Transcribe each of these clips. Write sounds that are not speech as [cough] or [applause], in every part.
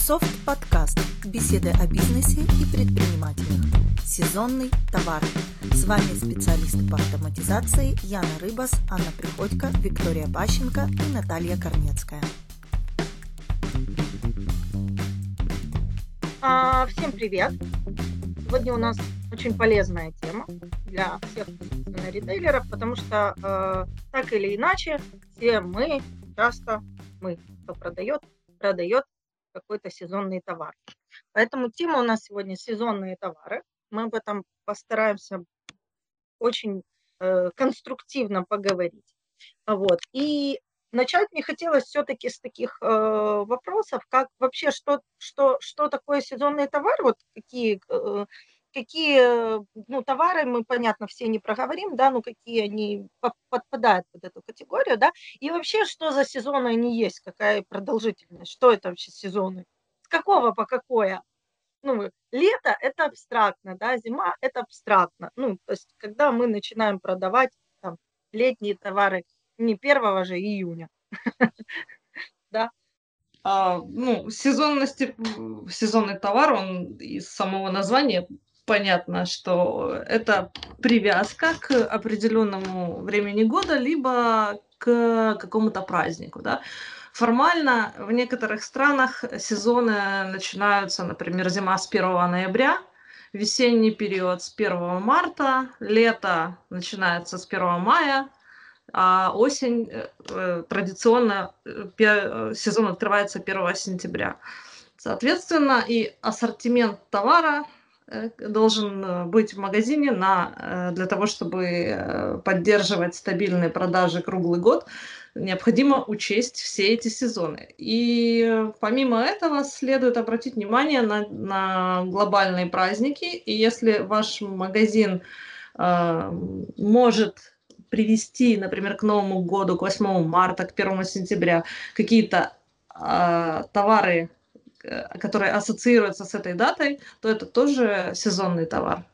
Софт подкаст. Беседы о бизнесе и предпринимателях. Сезонный товар. С вами специалисты по автоматизации Яна Рыбас, Анна Приходько, Виктория Пащенко и Наталья Корнецкая. А, всем привет! Сегодня у нас очень полезная тема для всех ритейлеров, потому что э, так или иначе все мы часто, мы, кто продает, продает какой-то сезонный товар. Поэтому тема у нас сегодня сезонные товары. Мы об этом постараемся очень э, конструктивно поговорить. Вот. И начать мне хотелось все-таки с таких э, вопросов, как вообще, что, что, что такое сезонный товар, вот какие э, какие ну, товары мы, понятно, все не проговорим, да, ну какие они подпадают под эту категорию, да, и вообще, что за сезоны они есть, какая продолжительность, что это вообще сезоны, с какого по какое. Ну, лето – это абстрактно, да, зима – это абстрактно. Ну, то есть, когда мы начинаем продавать там, летние товары не 1 же июня, [laughs] да, а, ну, сезонности, сезонный товар, он из самого названия понятно, что это привязка к определенному времени года, либо к какому-то празднику, да. Формально в некоторых странах сезоны начинаются, например, зима с 1 ноября, весенний период с 1 марта, лето начинается с 1 мая, а осень э, э традиционно э, сезон открывается 1 сентября. Соответственно, и ассортимент товара должен э, быть в магазине на, э, для того, чтобы поддерживать стабильные продажи круглый год, необходимо учесть все эти сезоны. И помимо этого следует обратить внимание на, на глобальные праздники. И если ваш магазин э, может привести, например, к Новому году, к 8 марта, к 1 сентября какие-то э, товары Э, которые ассоциируются с этой датой, то это тоже сезонный товар.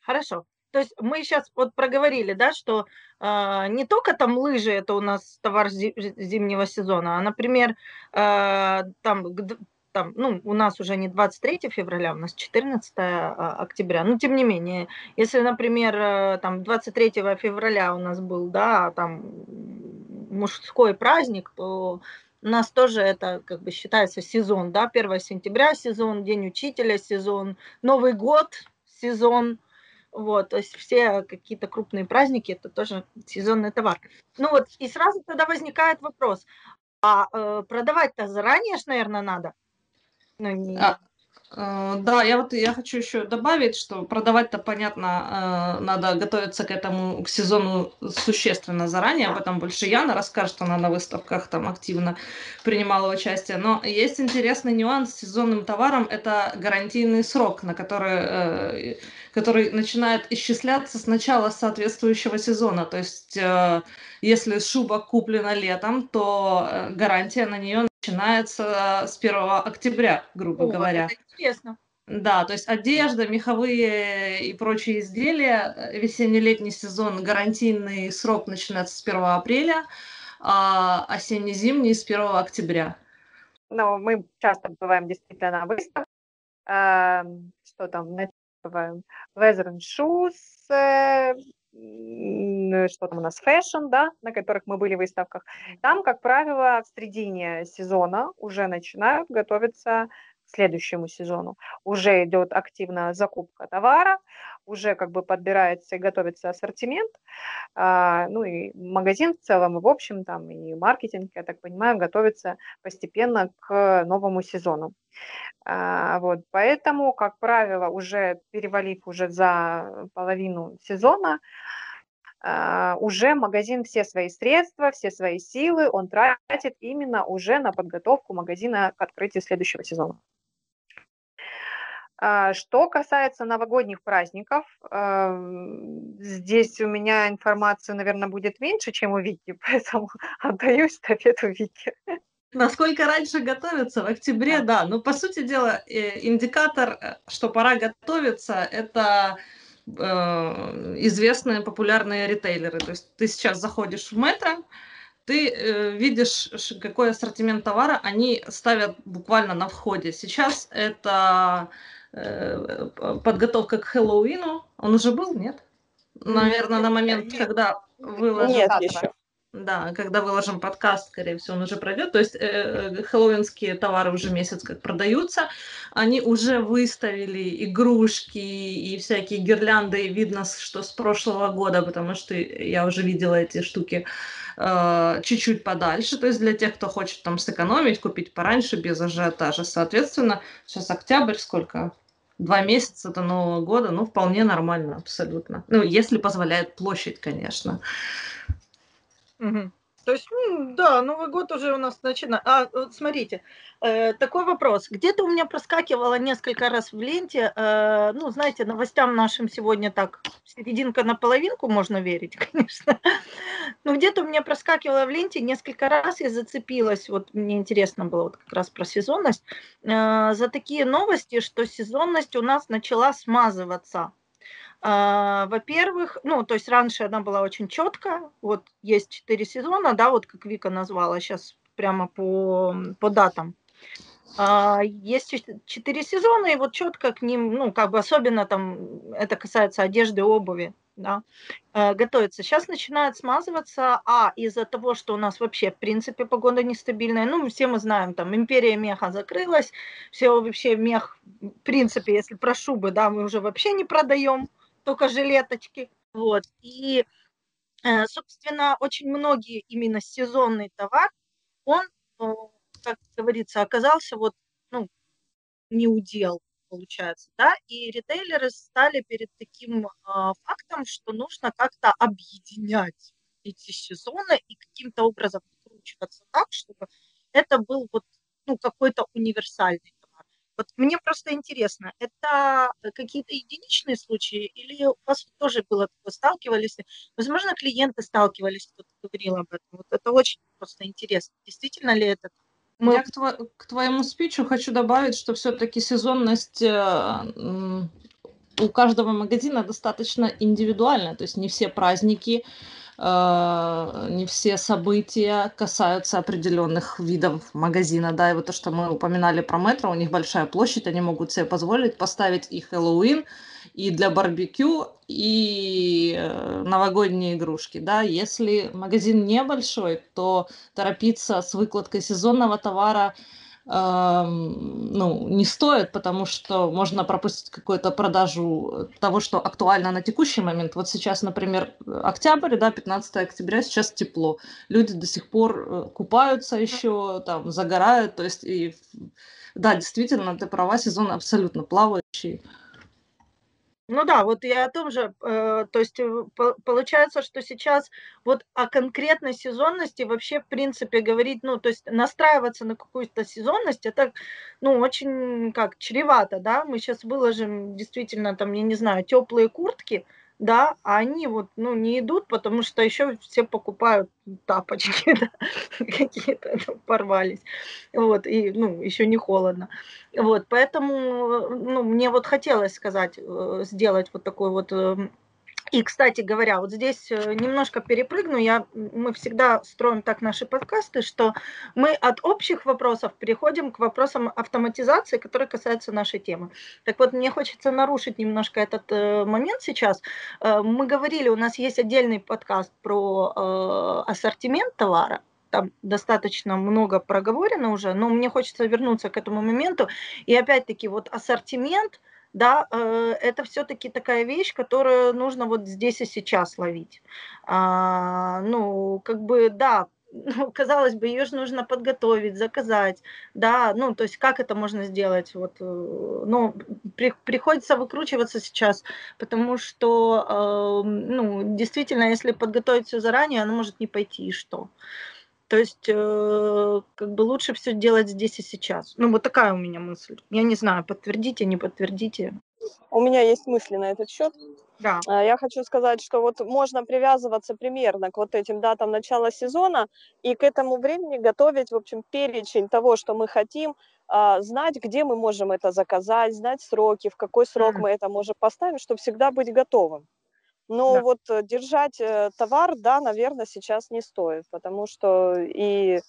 Хорошо. То есть мы сейчас вот проговорили, да, что э, не только там лыжи это у нас товар зимнего сезона, а, например, э, там, там, ну, у нас уже не 23 февраля, у нас 14 а, октября. Но тем не менее, если, например, э, там 23 февраля у нас был, да, там мужской праздник, то у нас тоже это как бы считается сезон, да, 1 сентября сезон, День учителя сезон, Новый год сезон, вот, то есть все какие-то крупные праздники, это тоже сезонный товар. Ну вот, и сразу тогда возникает вопрос, а э, продавать-то заранее ж, наверное, надо? Ну, не... а, да, я вот я хочу еще добавить, что продавать-то, понятно, э, надо готовиться к этому, к сезону существенно заранее. Об этом больше Яна расскажет, она на выставках там активно принимала участие. Но есть интересный нюанс с сезонным товаром, это гарантийный срок, на который, э, который начинает исчисляться с начала соответствующего сезона. То есть, если шуба куплена летом, то гарантия на нее начинается с 1 октября, грубо О, говоря. Это интересно. Да, то есть одежда, меховые и прочие изделия, весенне-летний сезон, гарантийный срок начинается с 1 апреля, а осенне-зимний с 1 октября. Ну, мы часто бываем действительно на выставках, э, что там, бываем, Leather and Shoes, э, что там у нас, fashion, да, на которых мы были в выставках, там, как правило, в середине сезона уже начинают готовиться следующему сезону. Уже идет активная закупка товара, уже как бы подбирается и готовится ассортимент, а, ну и магазин в целом, и в общем там, и маркетинг, я так понимаю, готовится постепенно к новому сезону. А, вот, поэтому, как правило, уже перевалив уже за половину сезона, а, уже магазин все свои средства, все свои силы он тратит именно уже на подготовку магазина к открытию следующего сезона. А, что касается новогодних праздников, здесь у меня информации, наверное, будет меньше, чем у Вики, [laughs] поэтому отдаю эстафету Вики. Насколько раньше готовиться? В октябре, да. да. Но, по сути дела, э, индикатор, э, что пора готовиться, это э, известные популярные ритейлеры. То есть ты сейчас заходишь в метро, ты э, видишь, какой ассортимент товара они ставят буквально на входе. Сейчас это подготовка к Хэллоуину. Он уже был, нет? Наверное, на момент, когда выложим. Нет, еще. Да, когда выложим подкаст, скорее всего, он уже пройдет. То есть э, э, хэллоуинские товары уже месяц как продаются. Они уже выставили игрушки и всякие гирлянды. И видно, что с прошлого года, потому что я уже видела эти штуки э, чуть-чуть подальше. То есть для тех, кто хочет там сэкономить, купить пораньше, без ажиотажа. Соответственно, сейчас октябрь, сколько? Два месяца до Нового года, ну, вполне нормально, абсолютно. Ну, если позволяет площадь, конечно. Мгм. То есть, ну да, Новый год уже у нас начинается. А, вот смотрите, э, такой вопрос. Где-то у меня проскакивало несколько раз в ленте, э, ну, знаете, новостям нашим сегодня так, серединка на половинку можно верить, [laughs] конечно. Но где-то у меня проскакивало в ленте несколько раз, я зацепилась, вот мне интересно было вот как раз про сезонность, э, за такие новости, что сезонность у нас начала смазываться. А, во-первых, ну, то есть раньше она была очень четко, вот есть четыре сезона, да, вот как Вика назвала, сейчас прямо по, по датам. А, есть четыре сезона, и вот четко к ним, ну, как бы особенно там, это касается одежды, обуви, да, э, готовится. Сейчас начинает смазываться, а из-за того, что у нас вообще, в принципе, погода нестабильная, ну, все мы знаем, там, империя меха закрылась, все вообще мех, в принципе, если про шубы, да, мы уже вообще не продаем, только жилеточки. Вот. И, э, собственно, очень многие именно сезонный товар, он, э, как говорится, оказался вот, ну, не удел, получается, да, и ритейлеры стали перед таким а, фактом, что нужно как-то объединять эти сезоны и каким-то образом выкручиваться так, чтобы это был вот, ну, какой-то универсальный вот мне просто интересно, это э, какие-то единичные случаи или у вас тоже было такое, сталкивались? Возможно, клиенты сталкивались, кто-то говорил об этом. Вот это очень просто интересно. Действительно ли это мы... Я к, тво- к твоему спичу хочу добавить, что все-таки сезонность э, у каждого магазина достаточно индивидуальная. То есть не все праздники Э, не все события касаются определенных видов магазина, да, и вот то, что мы упоминали про метро, у них большая площадь, они могут себе позволить поставить и Хэллоуин, и для барбекю, и э, новогодние игрушки, да, если магазин небольшой, то торопиться с выкладкой сезонного товара – ну, не стоит, потому что можно пропустить какую-то продажу того, что актуально на текущий момент. Вот сейчас, например, октябрь, да, 15 октября, сейчас тепло. Люди до сих пор э, купаются еще, там, загорают, то есть, и, да, действительно, ты права, сезон абсолютно плавающий. Ну да, вот я о том же, э, то есть э, получается, что сейчас вот о конкретной сезонности вообще в принципе говорить, ну то есть настраиваться на какую-то сезонность, это ну очень как чревато, да, мы сейчас выложим действительно там, я не знаю, теплые куртки, да, а они вот, ну, не идут, потому что еще все покупают тапочки, [laughs] да, какие-то порвались, вот, и, ну, еще не холодно, вот, поэтому, ну, мне вот хотелось сказать, э, сделать вот такой вот эм, и, кстати говоря, вот здесь э, немножко перепрыгну. Я, мы всегда строим так наши подкасты, что мы от общих вопросов переходим к вопросам автоматизации, которые касаются нашей темы. Так вот, мне хочется нарушить немножко этот э, момент сейчас. Э, мы говорили, у нас есть отдельный подкаст про э, ассортимент товара, там достаточно много проговорено уже, но мне хочется вернуться к этому моменту. И опять-таки вот ассортимент – да, э, это все-таки такая вещь, которую нужно вот здесь и сейчас ловить. А, ну, как бы, да, [laughs] ну, казалось бы, ее же нужно подготовить, заказать, да, ну, то есть как это можно сделать, вот, э, ну, при, приходится выкручиваться сейчас, потому что, э, ну, действительно, если подготовить все заранее, оно может не пойти, и что? То есть, э, как бы лучше все делать здесь и сейчас. Ну, вот такая у меня мысль. Я не знаю, подтвердите, не подтвердите. У меня есть мысли на этот счет. Да. А, я хочу сказать, что вот можно привязываться примерно к вот этим датам начала сезона и к этому времени готовить, в общем, перечень того, что мы хотим, а, знать, где мы можем это заказать, знать сроки, в какой срок mm. мы это можем поставить, чтобы всегда быть готовым. Но Да. вот э, держать э, товар, да, наверное, сейчас не стоит, потому что и,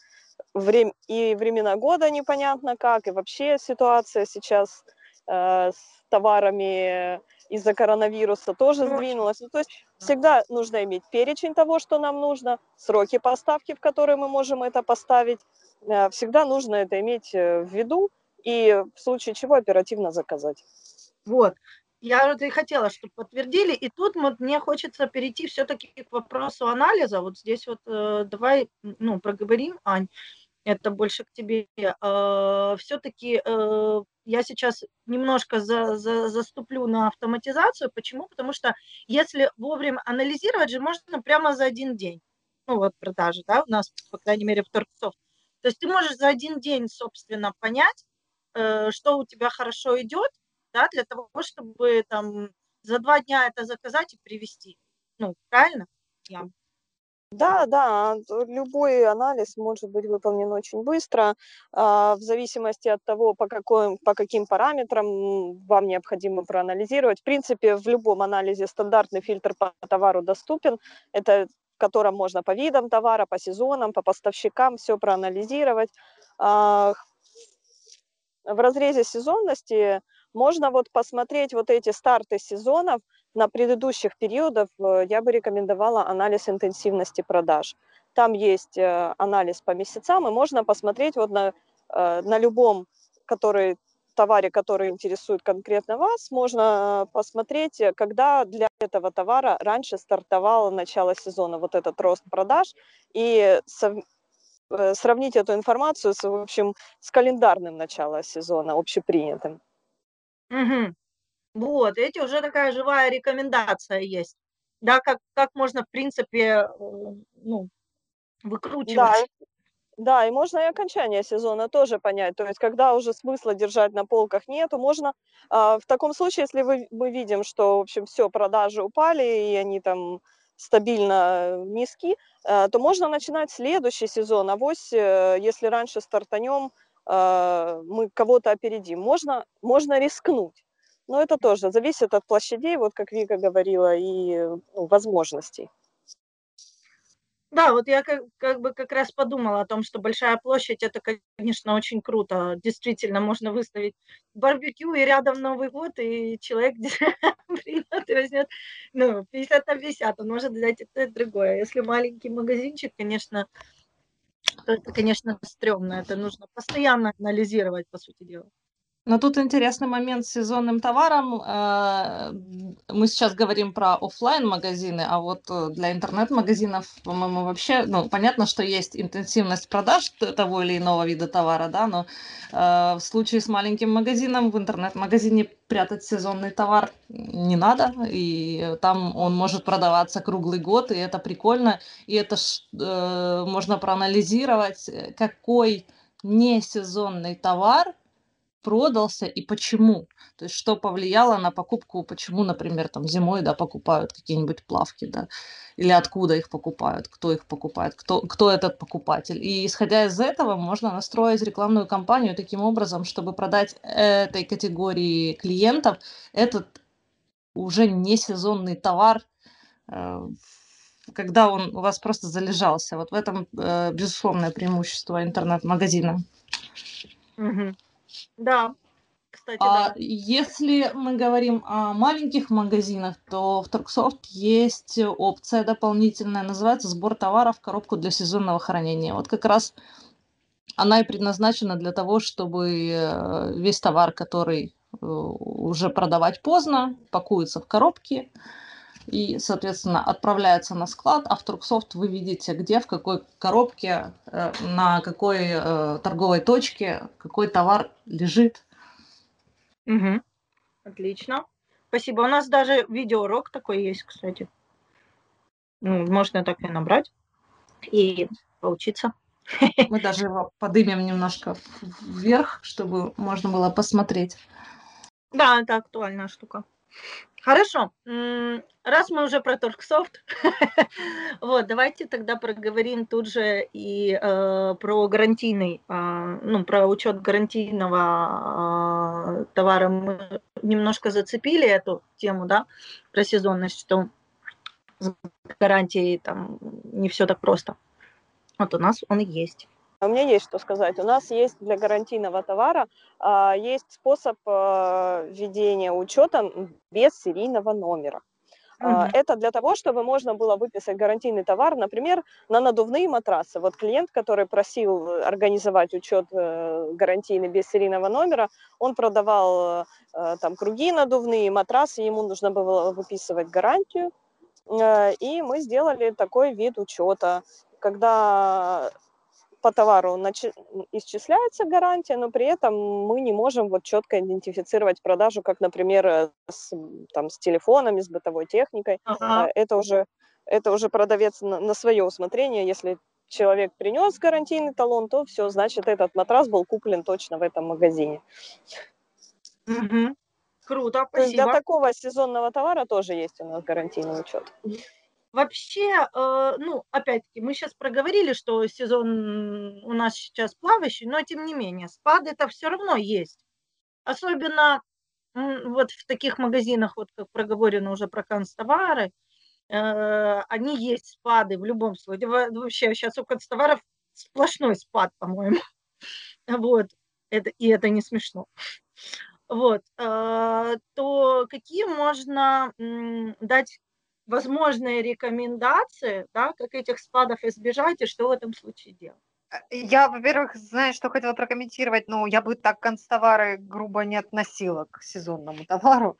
врем- и времена года непонятно как, и вообще ситуация сейчас э, с товарами из-за коронавируса тоже сдвинулась. Ну, то есть всегда нужно иметь перечень того, что нам нужно, сроки поставки, в которые мы можем это поставить. Э, Всегда нужно это иметь в виду и в случае чего оперативно заказать. Вот. Я вот и хотела, чтобы подтвердили. И тут вот мне хочется перейти все-таки к вопросу анализа. Вот здесь вот э, давай ну, проговорим, Ань, это больше к тебе. все-таки я сейчас немножко за, за- заступлю на автоматизацию. Почему? Потому что если вовремя анализировать же можно прямо за один день. Ну вот продажи, да, у нас, по крайней мере, в Торксофт. То есть ты можешь за один день, собственно, понять, э, что у тебя хорошо идет, да, для того, чтобы там за два дня это заказать и привезти. Ну, правильно? Я. Да, да, любой анализ может быть выполнен очень быстро, а, в зависимости от того, по, какой, по каким параметрам вам необходимо проанализировать. В принципе, в любом анализе стандартный фильтр по товару доступен, это в котором можно по видам товара, по сезонам, по поставщикам все проанализировать. А, В разрезе сезонности можно вот посмотреть вот эти старты сезонов, на предыдущих периодах э, я бы рекомендовала анализ интенсивности продаж. Там есть э, анализ по месяцам, и можно посмотреть вот на, э, на любом который, товаре, который интересует конкретно вас, можно посмотреть, когда для этого товара раньше стартовало начало сезона, вот этот рост продаж, и сов- сравнить эту информацию с, в общем, с календарным началом сезона, общепринятым. Мгм. Вот, эти уже такая живая рекомендация есть. Да, как, как можно, в принципе, э, ну, Да, выкручивать. Да, и можно и окончание сезона тоже понять. То есть, когда уже смысла держать на полках нету, можно а, в таком случае, если вы, мы видим, что, в общем, все, продажи упали, и они там стабильно низки, а, то можно начинать следующий сезон. Авось, э, если раньше стартанем, мы кого-то опередим. Можно, можно рискнуть. Но это тоже зависит от площадей, вот как Вика говорила, и ну, возможностей. Да, вот я как, как бы как раз подумала о том, что большая площадь это, конечно, очень круто. Действительно, можно выставить барбекю и рядом Новый год, и человек [laughs] придет и возьмет, ну, 50 на 50, он может взять и и другое. Если маленький магазинчик, конечно, то это, конечно, стрёмно. Это нужно постоянно анализировать, по сути дела. Но тут интересный момент с сезонным товаром. Э, Мы сейчас говорим про оффлайн магазины, а вот э, для интернет-магазинов, по-моему, вообще, ну, понятно, что есть интенсивность продаж того или иного вида товара, да, но э, в случае с маленьким магазином в интернет-магазине прятать сезонный товар не надо, и там он может продаваться круглый год, и это прикольно, и это э, можно проанализировать, э, какой несезонный товар продался и почему. То есть что повлияло на покупку, почему, например, там зимой, да, покупают какие-нибудь плавки, да, или откуда их покупают, кто их покупает, кто, кто этот покупатель. И исходя из этого можно настроить рекламную кампанию таким образом, чтобы продать этой категории клиентов этот уже не сезонный товар, э, когда он у вас просто залежался. Вот в этом э, безусловное преимущество интернет-магазина. Мгм. Да, кстати, А да. если мы говорим о маленьких магазинах, то в Торксофт есть опция дополнительная, называется сбор товара в коробку для сезонного хранения. Вот как раз она и предназначена для того, чтобы э, весь товар, который э, уже продавать поздно, пакуется в коробки и, соответственно, отправляется на склад, а в Торксофт вы видите, где, в какой коробке, э, на какой э, торговой точке какой товар лежит. Мгм. Отлично. Спасибо. У нас даже видеоурок такой есть, кстати. Ну, можно так и набрать и поучиться. [laughs] Мы даже его подымем немножко вверх, чтобы можно было посмотреть. Да, это актуальная штука. Хорошо. Раз мы уже про Торксофт, [laughs] вот, давайте тогда проговорим тут же и э, про гарантийный, а, ну, про учет гарантийного а, товара. Мы немножко зацепили эту тему, да, про сезонность, что с гарантией там не все так просто. Вот у нас он есть. У меня есть что сказать. У нас есть для гарантийного товара а, есть способ а, ведения учета без серийного номера. Uh-huh. Это для того, чтобы можно было выписать гарантийный товар, например, на надувные матрасы. Вот клиент, который просил организовать учет э, гарантийный без серийного номера, он продавал э, там круги надувные, матрасы, ему нужно было выписывать гарантию, э, и мы сделали такой вид учета, когда по товару исчисляется гарантия, но при этом мы не можем вот четко идентифицировать продажу, как, например, э, с, там, с телефонами, с бытовой техникой. Ага. Э, это, уже, это уже продавец на, на свое усмотрение. Если человек принес гарантийный талон, то все, значит, этот матрас был куплен точно в этом магазине. Угу. Круто, спасибо. для такого сезонного товара тоже есть у нас гарантийный учет. Вообще, э, ну, опять-таки, мы сейчас проговорили, что сезон у нас сейчас плавающий, но тем не менее, спад это все равно есть. Особенно вот в таких магазинах, вот как проговорено уже про канцтовары, э, они есть спады в любом случае. Вообще сейчас у канцтоваров сплошной спад, по-моему. [laughs] Вот, это, и это не смешно. Вот, э, то какие можно дать возможные рекомендации, да, как этих спадов избежать и что в этом случае делать? Э, я, во-первых, знаешь, что хотела прокомментировать, ну, я бы так констовары грубо не относила к сезонному товару.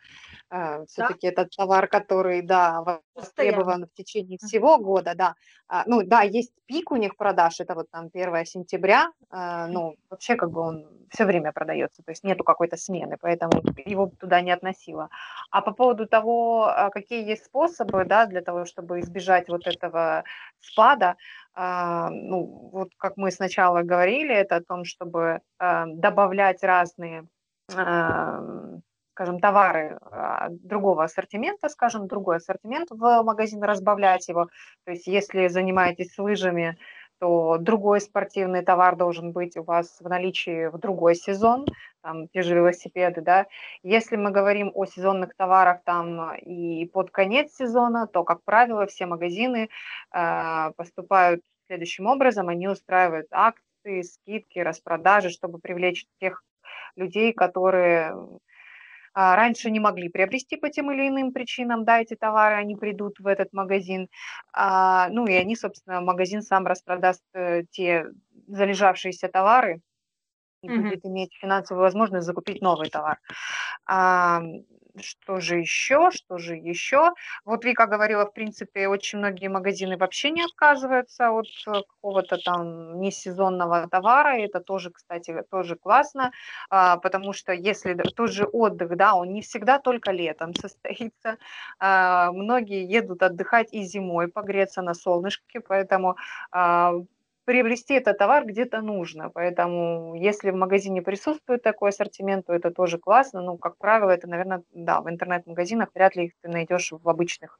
Э, Все-таки да? это товар, который, да, востребован в течение всего года, да. А, ну, да, есть пик у них продаж, это вот там 1 сентября, э, ну, вообще как бы он все время продается, то есть нету какой-то смены, поэтому его туда не относила. А по поводу того, а, какие есть способы, да, для того, чтобы избежать вот этого спада, ну, вот как мы сначала говорили, это о том, чтобы а, добавлять разные скажем, товары другого ассортимента, скажем, другой ассортимент в магазин, разбавлять его. То есть если занимаетесь лыжами, то другой спортивный товар должен быть у вас в наличии в другой сезон, там те же велосипеды, да. Если мы говорим о сезонных товарах там и под конец сезона, то, как правило, все магазины э, поступают следующим образом, они устраивают акции, скидки, распродажи, чтобы привлечь тех людей, которые раньше не могли приобрести по тем или иным причинам, да, эти товары, они придут в этот магазин, а, ну и они, собственно, магазин сам распродаст э, те залежавшиеся товары и mm-hmm. будет иметь финансовую возможность закупить новый товар. Что же еще, что же еще? Вот Вика говорила, в принципе, очень многие магазины вообще не отказываются от э, какого-то там несезонного товара. Это тоже, кстати, тоже классно, а, потому что если тот же отдых, да, он не всегда только летом [laughs] состоится. А, многие едут отдыхать и зимой, погреться на солнышке, поэтому а, приобрести этот товар где-то нужно. Поэтому, если в магазине присутствует такой ассортимент, то это тоже классно. Ну, как правило, это, наверное, да, в интернет-магазинах вряд ли их ты найдешь в обычных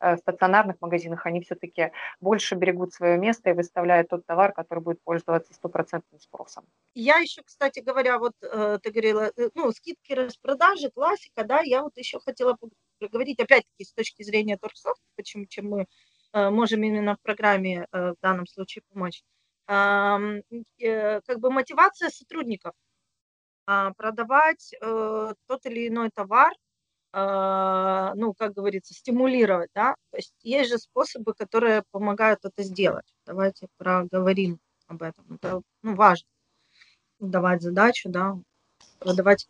э, стационарных магазинах. Они все-таки больше берегут свое место и выставляют тот товар, который будет пользоваться стопроцентным спросом. Я еще, кстати говоря, вот э, ты говорила, э, ну, скидки, распродажи, классика, да, я вот еще хотела поговорить, опять-таки, с точки зрения торгсофта, почему, чем мы можем именно в программе э, в данном случае помочь. Э, как бы мотивация сотрудников а, продавать тот или иной товар, ну, как говорится, стимулировать, да, то есть есть же способы, которые помогают это сделать. Давайте проговорим об этом. Это, ну, важно давать задачу, да, продавать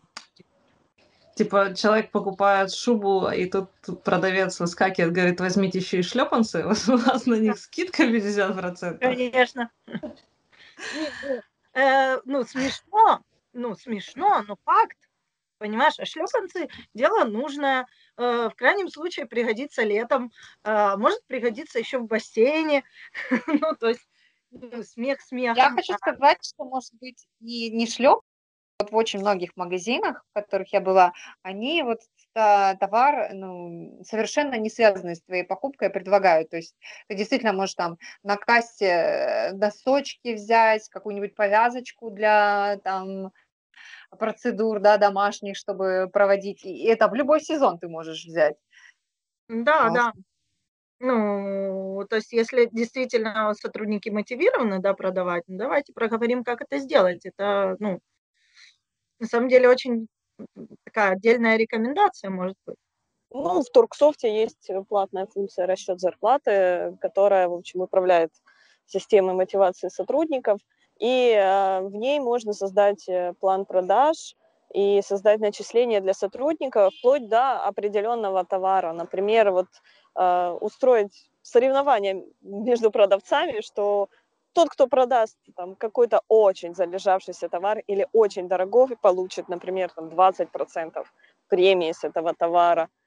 Типа, человек покупает шубу, и тут продавец выскакивает, говорит, возьмите еще и шлепанцы, [laughs] у нас на них скидка 50%. Конечно. Э, ну, смешно, ну, смешно, но факт. Понимаешь, а шлепанцы дело нужное. Э, в крайнем случае пригодится летом, э, может пригодиться еще в бассейне. [laughs] Ну, то есть ну, смех смех. Я хочу сказать, что может быть и не шлеп, вот в очень многих магазинах, в которых я была, они вот товар ну, совершенно не связанный с твоей покупкой предлагают. То есть ты действительно можешь там на кассе э, носочки взять, какую-нибудь повязочку для там процедур, да, домашних, чтобы проводить. И это в любой сезон ты можешь взять. Да, Классно. да. Ну, то есть, если действительно сотрудники мотивированы, да, продавать, ну, давайте проговорим, как это сделать. Это, ну, на самом деле очень такая отдельная рекомендация может быть. Ну, в Турксофте есть платная функция расчет зарплаты, которая, в общем, управляет системой мотивации сотрудников, и э, в ней можно создать э, план продаж и создать начисления для сотрудников вплоть до определенного товара. Например, вот э, устроить соревнования между продавцами, что тот, кто продаст там, какой-то очень залежавшийся товар или очень дорогой, получит, например, там, 20% премии с этого товара –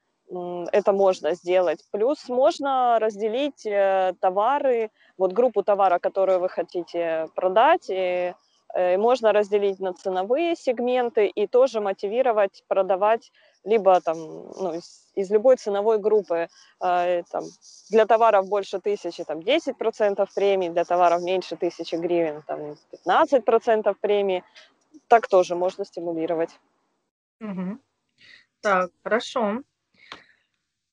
это можно сделать. Плюс можно разделить э, товары, вот группу товара, которую вы хотите продать, и э, можно разделить на ценовые сегменты и тоже мотивировать продавать либо там, ну, из, из любой ценовой группы. Э, там, для товаров больше тысячи там 10% премии, для товаров меньше тысячи гривен там 15% премии. Так тоже можно стимулировать. Угу. Так, хорошо.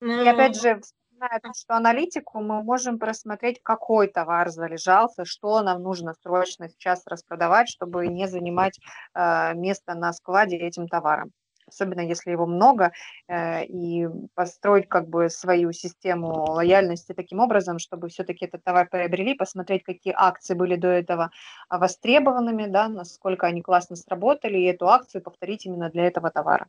И опять же, вспоминая то, что аналитику, мы можем просмотреть, какой товар залежался, что нам нужно срочно сейчас распродавать, чтобы не занимать э, место на складе этим товаром. Особенно если его много, э, и построить как бы свою систему лояльности таким образом, чтобы все-таки этот товар приобрели, посмотреть, какие акции были до этого востребованными, да, насколько они классно сработали, и эту акцию повторить именно для этого товара.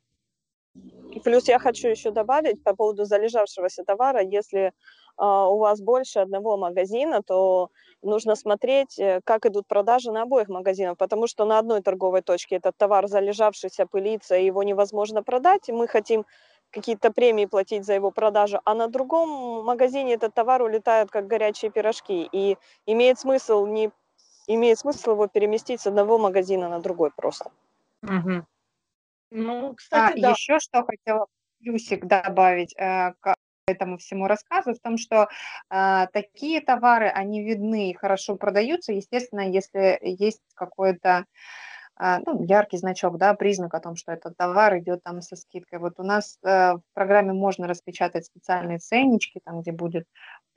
Плюс я хочу еще добавить по поводу залежавшегося товара. Если uh, у вас больше одного магазина, то нужно смотреть, э, как идут продажи на обоих магазинах, потому что на одной торговой точке этот товар залежавшийся, пылится, его невозможно продать, и мы хотим какие-то премии платить за его продажу, а на другом магазине этот товар улетает как горячие пирожки, и имеет смысл не имеет смысл его переместить с одного магазина на другой просто. Угу. Ну, А кстати, да. еще что хотела плюсик добавить э, к этому всему рассказу, в том, что э, такие товары, они видны и хорошо продаются, естественно, если есть какой-то а, ну, яркий значок, да, признак о том, что этот товар идет там со скидкой. Вот у нас э, в программе можно распечатать специальные ценнички, там, где будет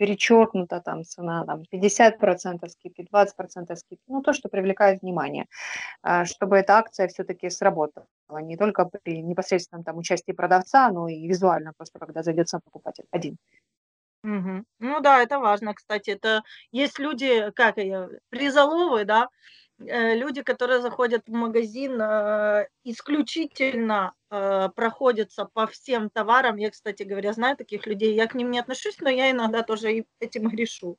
перечеркнута там цена, там, 50% скидки, 20% скидки, ну, то, что привлекает внимание, э, чтобы эта акция все-таки сработала, не только при непосредственном там участии продавца, но и визуально, просто когда зайдет сам покупатель один. Мгм. Ну да, это важно, кстати. Это есть люди, как ее, призоловые, да, Э, люди, которые заходят в магазин, э, исключительно э, проходятся по всем товарам. Я, кстати говоря, знаю таких людей. Я к ним не отношусь, но я иногда тоже этим грешу,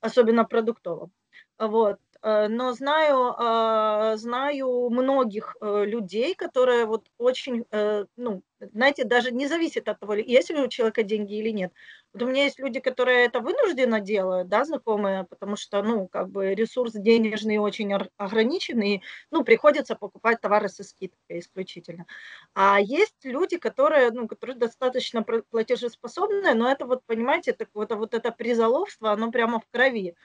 особенно продуктовым. Вот. Э, но знаю, а, знаю многих э, людей, которые вот очень, э, ну, знаете, даже не зависит от того, есть ли у человека деньги или нет. Вот у меня есть люди, которые это вынужденно делают, да, знакомые, потому что, ну, как бы ресурс денежный очень ограниченный, ну, приходится покупать товары со скидкой исключительно. А есть люди, которые, ну, которые достаточно платежеспособные, но это вот, понимаете, так вот, вот это призоловство, оно прямо в крови.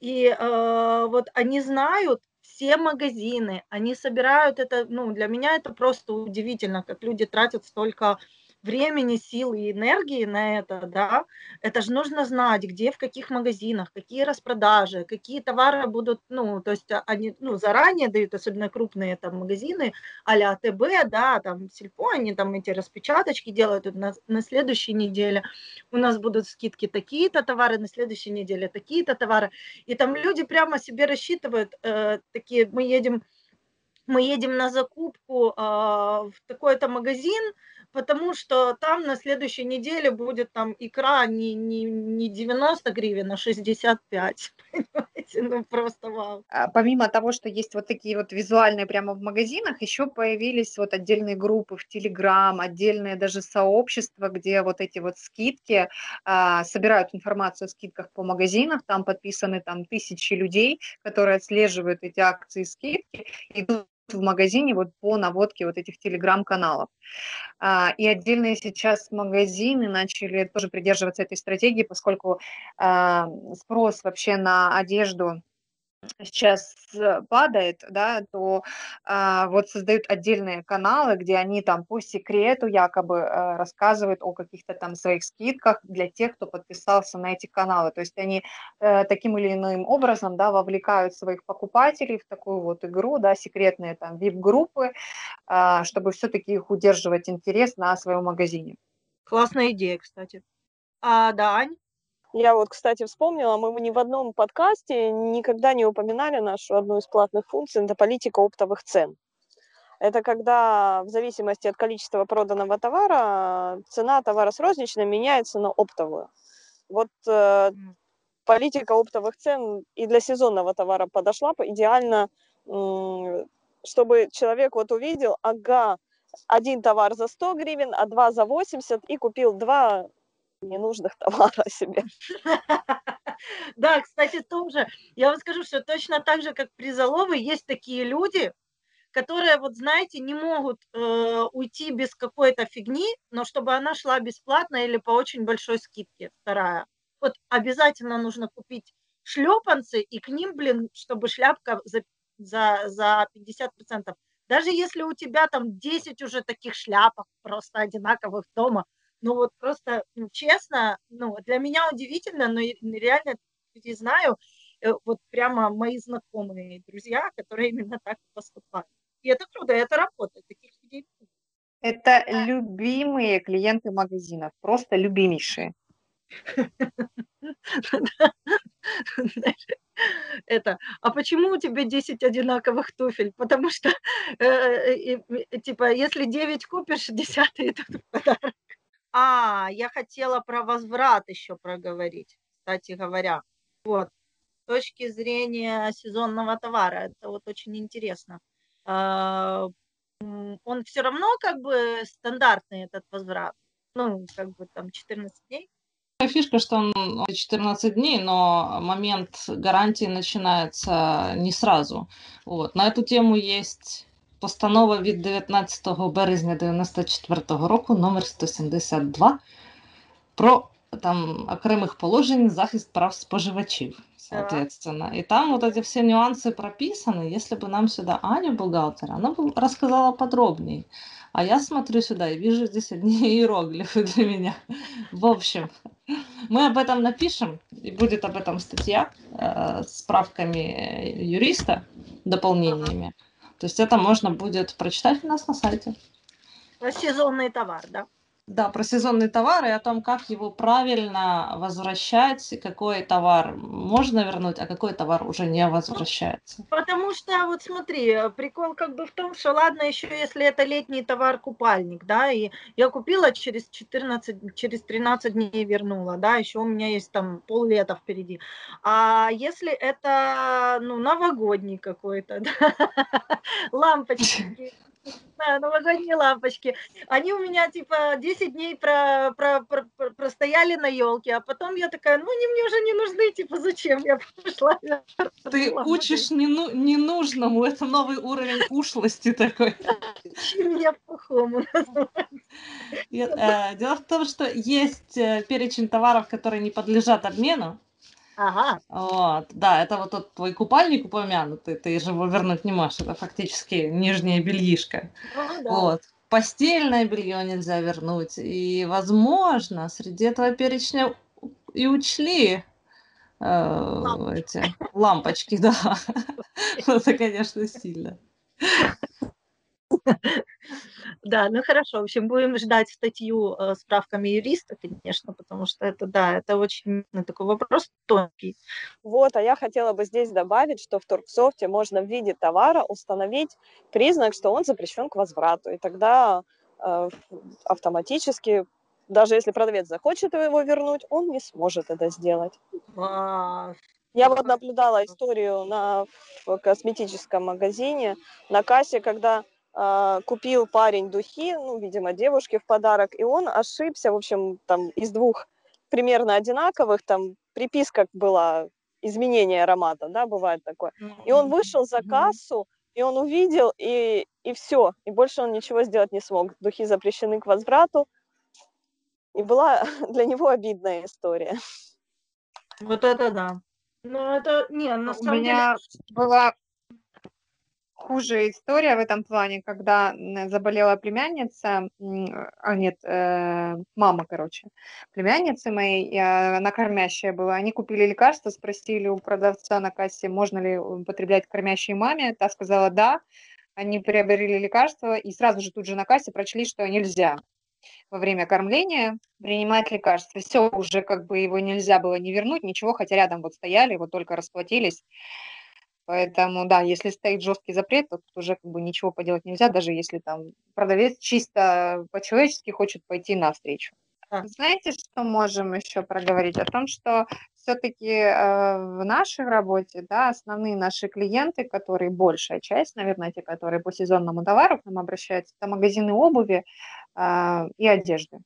И э, вот они знают все магазины, они собирают это, ну, для меня это просто удивительно, как люди тратят столько времени, сил и энергии на это, да, это же нужно знать, где, в каких магазинах, какие распродажи, какие товары будут, ну, то есть а, они, ну, заранее дают, особенно крупные там магазины, а-ля АТБ, да, там Сельпо, они там эти распечаточки делают на, на следующей неделе, у нас будут скидки такие-то товары, на следующей неделе такие-то товары, и там люди прямо себе рассчитывают, э, такие, мы едем, мы едем на закупку э, в такой-то магазин, потому что там на следующей неделе будет там икра не, не, не 90 гривен, а 65. [laughs] Понимаете? Ну просто вау. А помимо того, что есть вот такие вот визуальные прямо в магазинах, еще появились вот отдельные группы в Телеграм, отдельные даже сообщества, где вот эти вот скидки, а, собирают информацию о скидках по магазинам, там подписаны там тысячи людей, которые отслеживают эти акции скидки, идут в магазине вот по наводке вот этих телеграм-каналов. А, и отдельные сейчас магазины начали тоже придерживаться этой стратегии, поскольку а, спрос вообще на одежду сейчас э, падает, да, то а, вот создают отдельные каналы, где они там по секрету якобы а, рассказывают о каких-то там своих скидках для тех, кто подписался на эти каналы. То есть они а, таким или иным образом, да, вовлекают своих покупателей в такую вот игру, да, секретные там VIP-группы, а, чтобы все-таки их удерживать интерес на своем магазине. Классная идея, кстати. А, Дань? Я вот, кстати, вспомнила, мы ни в одном подкасте никогда не упоминали нашу одну из платных функций, это политика оптовых цен. Это когда в зависимости от количества проданного товара цена товара с розничной меняется на оптовую. Вот э, политика оптовых цен и для сезонного товара подошла идеально, э, чтобы человек вот увидел, ага, один товар за 100 гривен, а два за 80 и купил два ненужных [laughs] товара себе. [laughs] Да, кстати, тоже. Я вам скажу, что точно так же, как при залове, есть такие люди, которые, вот знаете, не могут э, уйти без какой-то фигни, но чтобы она шла бесплатно или по очень большой скидке, вторая. Вот обязательно нужно купить шлепанцы, и к ним, блин, чтобы шляпка за, за, за 50%. Даже если у тебя там 10 уже таких шляпок просто одинаковых дома, ну вот просто, ну, честно, ну, для меня удивительно, но реально не знаю, э, вот прямо мои знакомые друзья, которые [laughs] именно так поступают. И это круто, это работает, таких людей. Это любимые клиенты магазинов, просто любимейшие. [laughs] Это, а почему у тебя 10 одинаковых туфель? Потому что, э, э, типа, если 9 купишь, 10 идут в подарок. А, я хотела про возврат еще проговорить, кстати говоря. Вот. С точки зрения сезонного товара, это вот очень интересно. А, он все равно как бы стандартный, этот возврат. Ну, как бы там 14 дней. Фишка, что он 14 дней, но момент гарантии начинается не сразу. Вот. На эту тему есть Постанова від 19 березня 94 року номер 172 про там окремих положень захист прав споживачів, соответственно. И там вот эти все нюансы прописаны. Если бы нам сюда Аня, бухгалтер, она бы рассказала подробнее. А я смотрю сюда и вижу здесь одни иероглифы [laughs] для меня. В общем, мы об этом напишем, и будет об этом статья э, с справками юриста, дополнениями. Ага. То есть это можно будет прочитать у нас на сайте. Сезонный товар, да? Да, про сезонный товар и о том, как его правильно возвращать, какой товар можно вернуть, а какой товар уже не возвращается. Потому что, вот смотри, прикол как бы в том, что ладно, еще если это летний товар купальник, да, и я купила через 14, через 13 дней вернула, да, еще у меня есть там пол лета впереди. А если это, ну, новогодний какой-то, [laughs] да, [laughs] лампочки, да, новогодние лампочки. Они у меня типа 10 дней про, про, про, про, простояли на елке, а потом я такая, ну они мне уже не нужны, типа зачем я пошла. [laughs] Ты учишь не, ну, ненужному, это новый уровень ушлости такой. Я плохому э, Дело в том, что есть э, перечень товаров, которые не подлежат обмену, Ага. Вот, да, это вот тот твой купальник упомянутый, ты же его вернуть не можешь, это фактически нижнее бельишко. Ну, да. Вот. Постельное белье нельзя вернуть. И, возможно, среди этого перечня и учли э, эти лампочки, [laughs] да. Это, конечно, сильно. Да, ну хорошо. В общем, будем ждать статью э, с правками юриста, конечно, потому что это, да, это очень ну, такой вопрос тонкий. Вот, а я хотела бы здесь добавить, что в Торгсофте можно в виде товара установить признак, что он запрещен к возврату, и тогда э, автоматически, даже если продавец захочет его вернуть, он не сможет это сделать. Я вот наблюдала историю на, в косметическом магазине на кассе, когда купил парень духи, ну, видимо, девушке в подарок, и он ошибся, в общем, там из двух примерно одинаковых, там приписка была изменение аромата, да, бывает такое. И он вышел за кассу, и он увидел, и, и все, и больше он ничего сделать не смог. Духи запрещены к возврату, и была [laughs] для него обидная история. Вот это да. Ну, это, не, на У самом деле, меня была хуже история в этом плане, когда заболела племянница, а нет, э, мама, короче, племянницы моей, и она кормящая была. Они купили лекарство, спросили у продавца на кассе, можно ли употреблять кормящей маме. Та сказала да. Они приобрели лекарство и сразу же тут же на кассе прочли, что нельзя во время кормления принимать лекарства. Все, уже как бы его нельзя было не вернуть, ничего, хотя рядом вот стояли, вот только расплатились. Поэтому, да, если стоит жесткий запрет, то тут уже как бы ничего поделать нельзя, даже если там продавец чисто по-человечески хочет пойти навстречу. А. Знаете, что можем еще проговорить? О том, что все-таки э, в нашей работе, да, основные наши клиенты, которые большая часть, наверное, те, которые по сезонному товару к нам обращаются, это магазины обуви э, и одежды.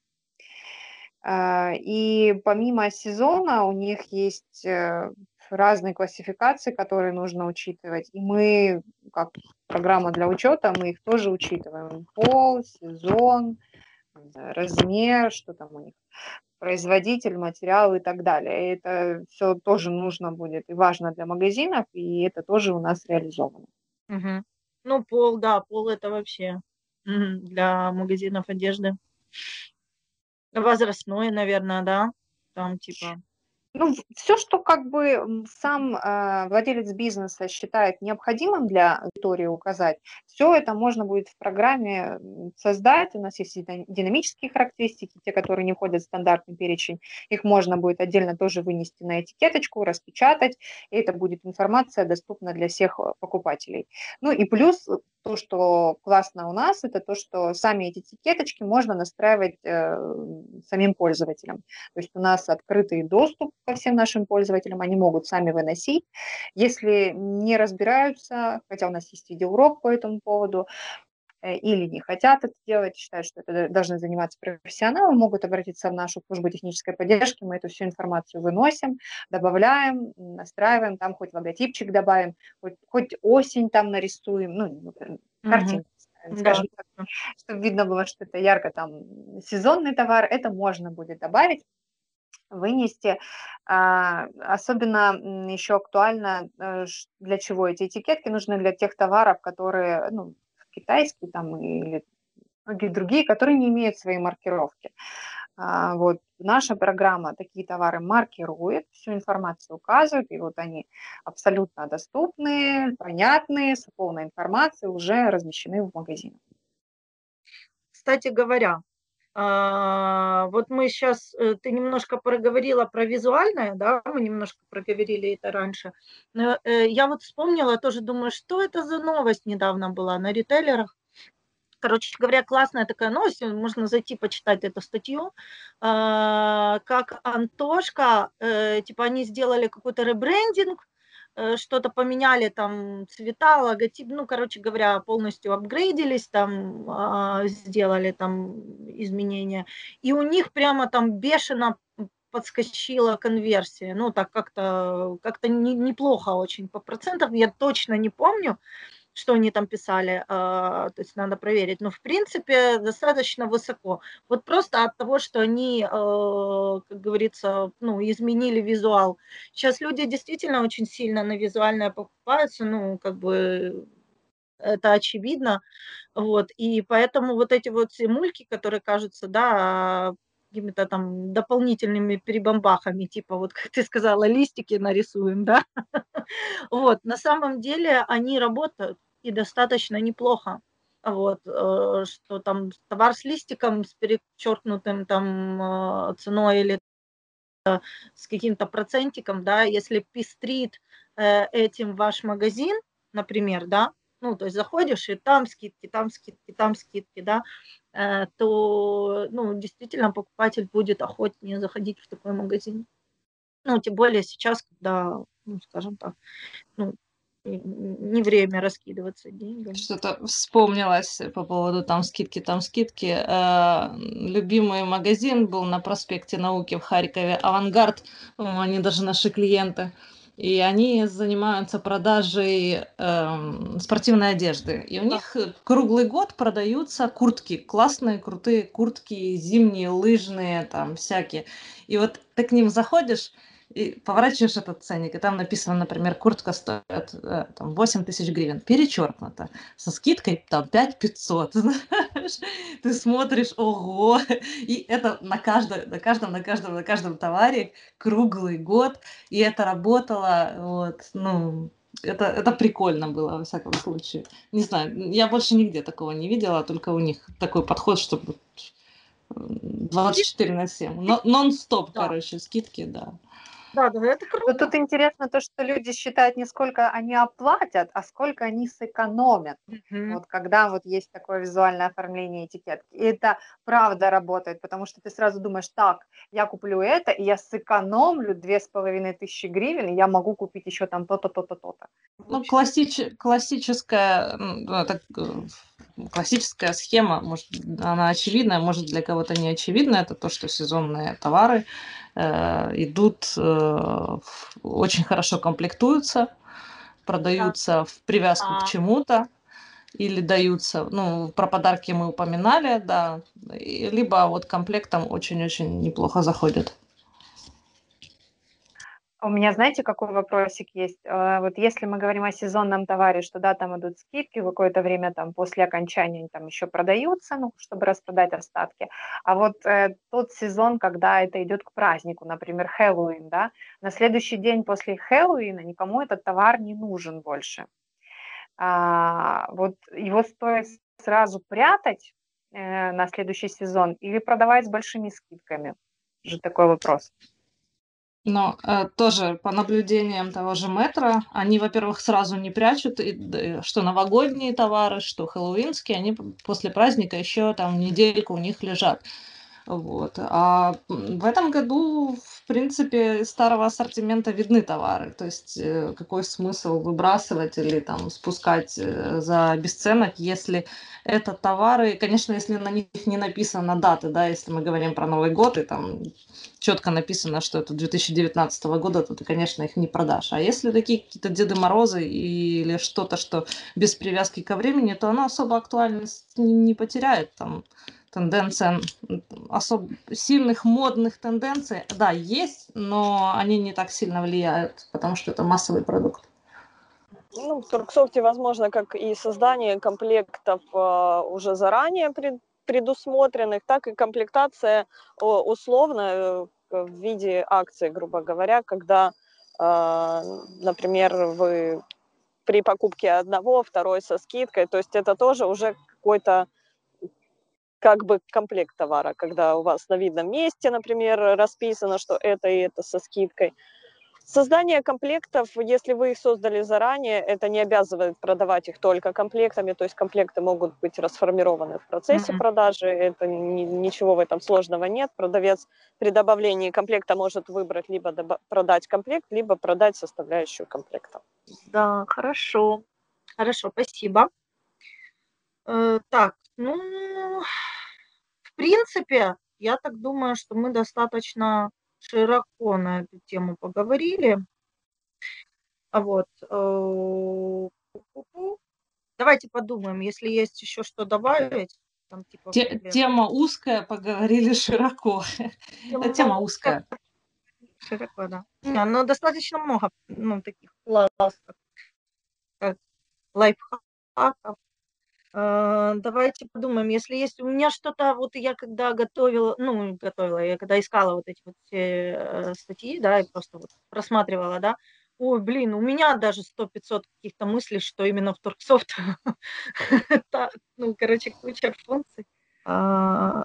Э, и помимо сезона у них есть э, разные классификации, которые нужно учитывать. И мы, как программа для учета, мы их тоже учитываем. Пол, сезон, размер, что там у них, производитель, материал и так далее. И это все тоже нужно будет и важно для магазинов, и это тоже у нас реализовано. Мгм. Ну, пол, да, пол это вообще для магазинов одежды. Возрастной, наверное, да? Там типа... Ну, все, что как бы сам э, владелец бизнеса считает необходимым для аудитории указать, все это можно будет в программе создать. У нас есть динамические характеристики, те, которые не входят в стандартный перечень. Их можно будет отдельно тоже вынести на этикеточку, распечатать, и это будет информация доступна для всех э, покупателей. Ну и плюс э, то, что классно у нас, это то, что сами эти этикеточки можно настраивать э, самим пользователям. То есть у нас открытый доступ ко всем нашим пользователям, они могут сами выносить. Если не разбираются, хотя у нас есть видеоурок по этому поводу, э, или не хотят это делать, считают, что это должны заниматься профессионалы, могут обратиться в нашу службу технической поддержки, мы эту всю информацию выносим, добавляем, настраиваем, там хоть логотипчик добавим, хоть, хоть осень там нарисуем, ну, картинку, Да. скажем так, чтобы видно было, что это ярко там сезонный товар, это можно будет добавить вынести. А, Особенно еще актуально, э, для чего эти этикетки нужны для тех товаров, которые ну, китайские там или многие другие, которые не имеют своей маркировки. А, Вот наша программа такие товары маркирует, всю информацию указывает, и вот они абсолютно доступные, понятные, с полной информацией уже размещены в магазинах. Кстати говоря, вот мы сейчас, ты немножко проговорила про визуальное, да, мы немножко проговорили это раньше. Но, э, я вот вспомнила, тоже думаю, что это за новость недавно была на ритейлерах. Короче говоря, классная такая новость, э, можно зайти почитать эту статью, а, как Антошка, э, типа они сделали какой-то ребрендинг, э, что-то поменяли, там цвета, логотип, ну, короче говоря, полностью апгрейдились, там а, сделали там изменения, и у них прямо там бешено подскочила конверсия, ну, так как-то как не, неплохо очень по процентам, я точно не помню, что они там писали, а, то есть надо проверить. Но в принципе достаточно высоко. Вот просто от того, что они, а, как говорится, ну, изменили визуал. Сейчас люди действительно очень сильно на визуальное покупаются, ну, как бы это очевидно. Вот. И поэтому вот эти вот все мульки, которые кажутся, да, какими-то там дополнительными перебамбахами, типа вот, [laughs] как ты сказала, листики нарисуем, да. [laughs] Вот, на самом деле они работают и достаточно неплохо. Вот, э, что там товар с листиком, с перечеркнутым там э, ценой или э, с каким-то процентиком, да, если пестрит этим ваш магазин, например, да, ну, то есть заходишь, и там скидки, там скидки, там скидки, да, то, ну, действительно покупатель будет охотнее заходить в такой магазин. Ну, тем более сейчас, когда, ну, скажем так, ну, не время раскидываться деньгами. Что-то вспомнилось по поводу там скидки, там скидки. Э, любимый магазин был на проспекте Науки в Харькове, Авангард, они даже наши клиенты. И они занимаются продажей э, спортивной одежды. И у них круглый год продаются куртки, классные, крутые куртки, зимние, лыжные, там всякие. И вот ты к ним заходишь, и поворачиваешь этот ценник, и там написано, например, куртка стоит э, там, 8 тысяч гривен, перечеркнуто, со скидкой там 5 500, [laughs] знаешь, ты смотришь, ого, и это на каждом, на каждом, на каждом, на каждом товаре круглый год, и это работало, вот, ну, это, это прикольно было, во всяком случае. Не знаю, я больше нигде такого не видела, только у них такой подход, чтобы 24 на 7. Но, нон-стоп, да. короче, скидки, да. Да, да, это круто. Но тут интересно то, что люди считают не сколько они оплатят, а сколько они сэкономят. Угу. Вот когда вот есть такое визуальное оформление этикетки. И это правда работает, потому что ты сразу думаешь, так, я куплю это, и я сэкономлю две с половиной тысячи гривен, и я могу купить еще там то-то, то-то, то-то. Ну, классич, классическая, так, э, классическая схема, может, она очевидная, может, для кого-то не очевидная, это то, что сезонные товары Э, идут, э, очень хорошо комплектуются, продаются да. в привязку а. к чему-то или даются, ну, про подарки мы упоминали, да, либо вот комплектом очень-очень неплохо заходят. У меня, знаете, какой вопросик есть? А, вот если мы говорим о сезонном товаре, что да, там идут скидки, какое-то время там после окончания они там еще продаются, ну, чтобы распродать остатки. А вот э, тот сезон, когда это идет к празднику, например, Хэллоуин, да, на следующий день после Хэллоуина никому этот товар не нужен больше. А, вот его стоит сразу прятать э, на следующий сезон или продавать с большими скидками? Же такой вопрос. Но э, тоже по наблюдениям того же метро, они, во-первых, сразу не прячут, и, и, что новогодние товары, что хэллоуинские, они после праздника еще там недельку у них лежат. Вот. А в этом году, в принципе, старого ассортимента видны товары. То есть э, какой смысл выбрасывать или там спускать э, за бесценок, если это товары, конечно, если на них не написано даты, да, если мы говорим про Новый год и там четко написано, что это 2019 года, то ты, конечно, их не продашь. А если такие какие-то Деды Морозы или что-то, что без привязки ко времени, то оно особо актуальность не потеряет. Там тенденция особо сильных модных тенденций, да, есть, но они не так сильно влияют, потому что это массовый продукт. Ну, в Турксофте возможно как и создание комплектов э, уже заранее пред, предусмотренных, так и комплектация э, условно э, в виде акции, грубо говоря, когда, э, например, вы при покупке одного, второй со скидкой, то есть это тоже уже какой-то как бы комплект товара, когда у вас на видном месте, например, расписано, что это и это со скидкой. Создание комплектов, если вы их создали заранее, это не обязывает продавать их только комплектами, то есть комплекты могут быть расформированы в процессе mm-hmm. продажи, это ни, ничего в этом сложного нет. Продавец при добавлении комплекта может выбрать либо доба- продать комплект, либо продать составляющую комплекта. Да, хорошо. Хорошо, спасибо. Э, так, ну, в принципе, я так думаю, что мы достаточно широко на эту тему поговорили. А вот. Э, давайте подумаем, если есть еще что добавить. Там, типа, Те, тема узкая, поговорили [laughs] широко. Тема, тема узкая. Широко, да. Не, но ну, достаточно много ну, таких классов, как лайфхаков, давайте подумаем, если есть у меня что-то, вот я когда готовила, ну, готовила, я когда искала вот эти вот все э, статьи, да, и просто вот просматривала, да, ой, блин, у меня даже 100-500 каких-то мыслей, что именно в Торксофт, [laughs] ну, короче, куча функций а,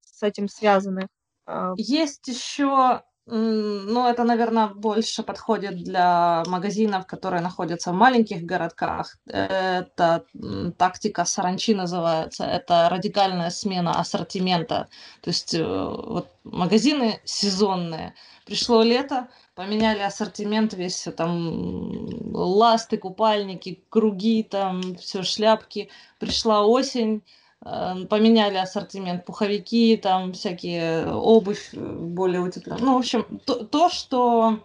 с этим связанных. А. Есть еще ну, это, наверное, больше подходит для магазинов, которые находятся в маленьких городках. Это тактика саранчи называется. Это радикальная смена ассортимента. То есть э, вот магазины сезонные. Пришло лето, поменяли ассортимент весь, там ласты, купальники, круги, там все шляпки. Пришла осень, поменяли ассортимент, пуховики, там всякие обувь э, более утепленная. Ну, в общем, то, то что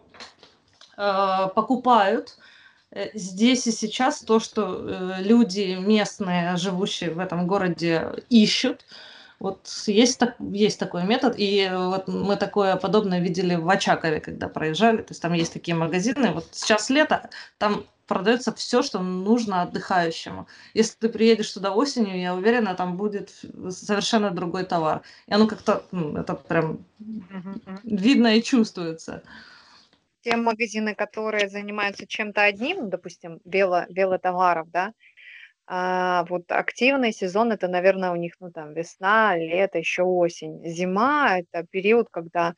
э, покупают э, здесь и сейчас, то, что э, люди местные, живущие в этом городе, ищут, Вот есть, так, есть такой метод, и вот мы такое подобное видели в Очакове, когда проезжали, то есть там есть такие магазины, вот сейчас лето, там продается все, что нужно отдыхающему. Если ты приедешь туда осенью, я уверена, там будет совершенно другой товар. И оно как-то, ну, это прям видно и чувствуется. Те магазины, которые занимаются чем-то одним, допустим, вело, велотоваров, да, а, вот активный сезон это, наверное, у них, ну, там, весна, лето, еще осень. Зима– это период, когда,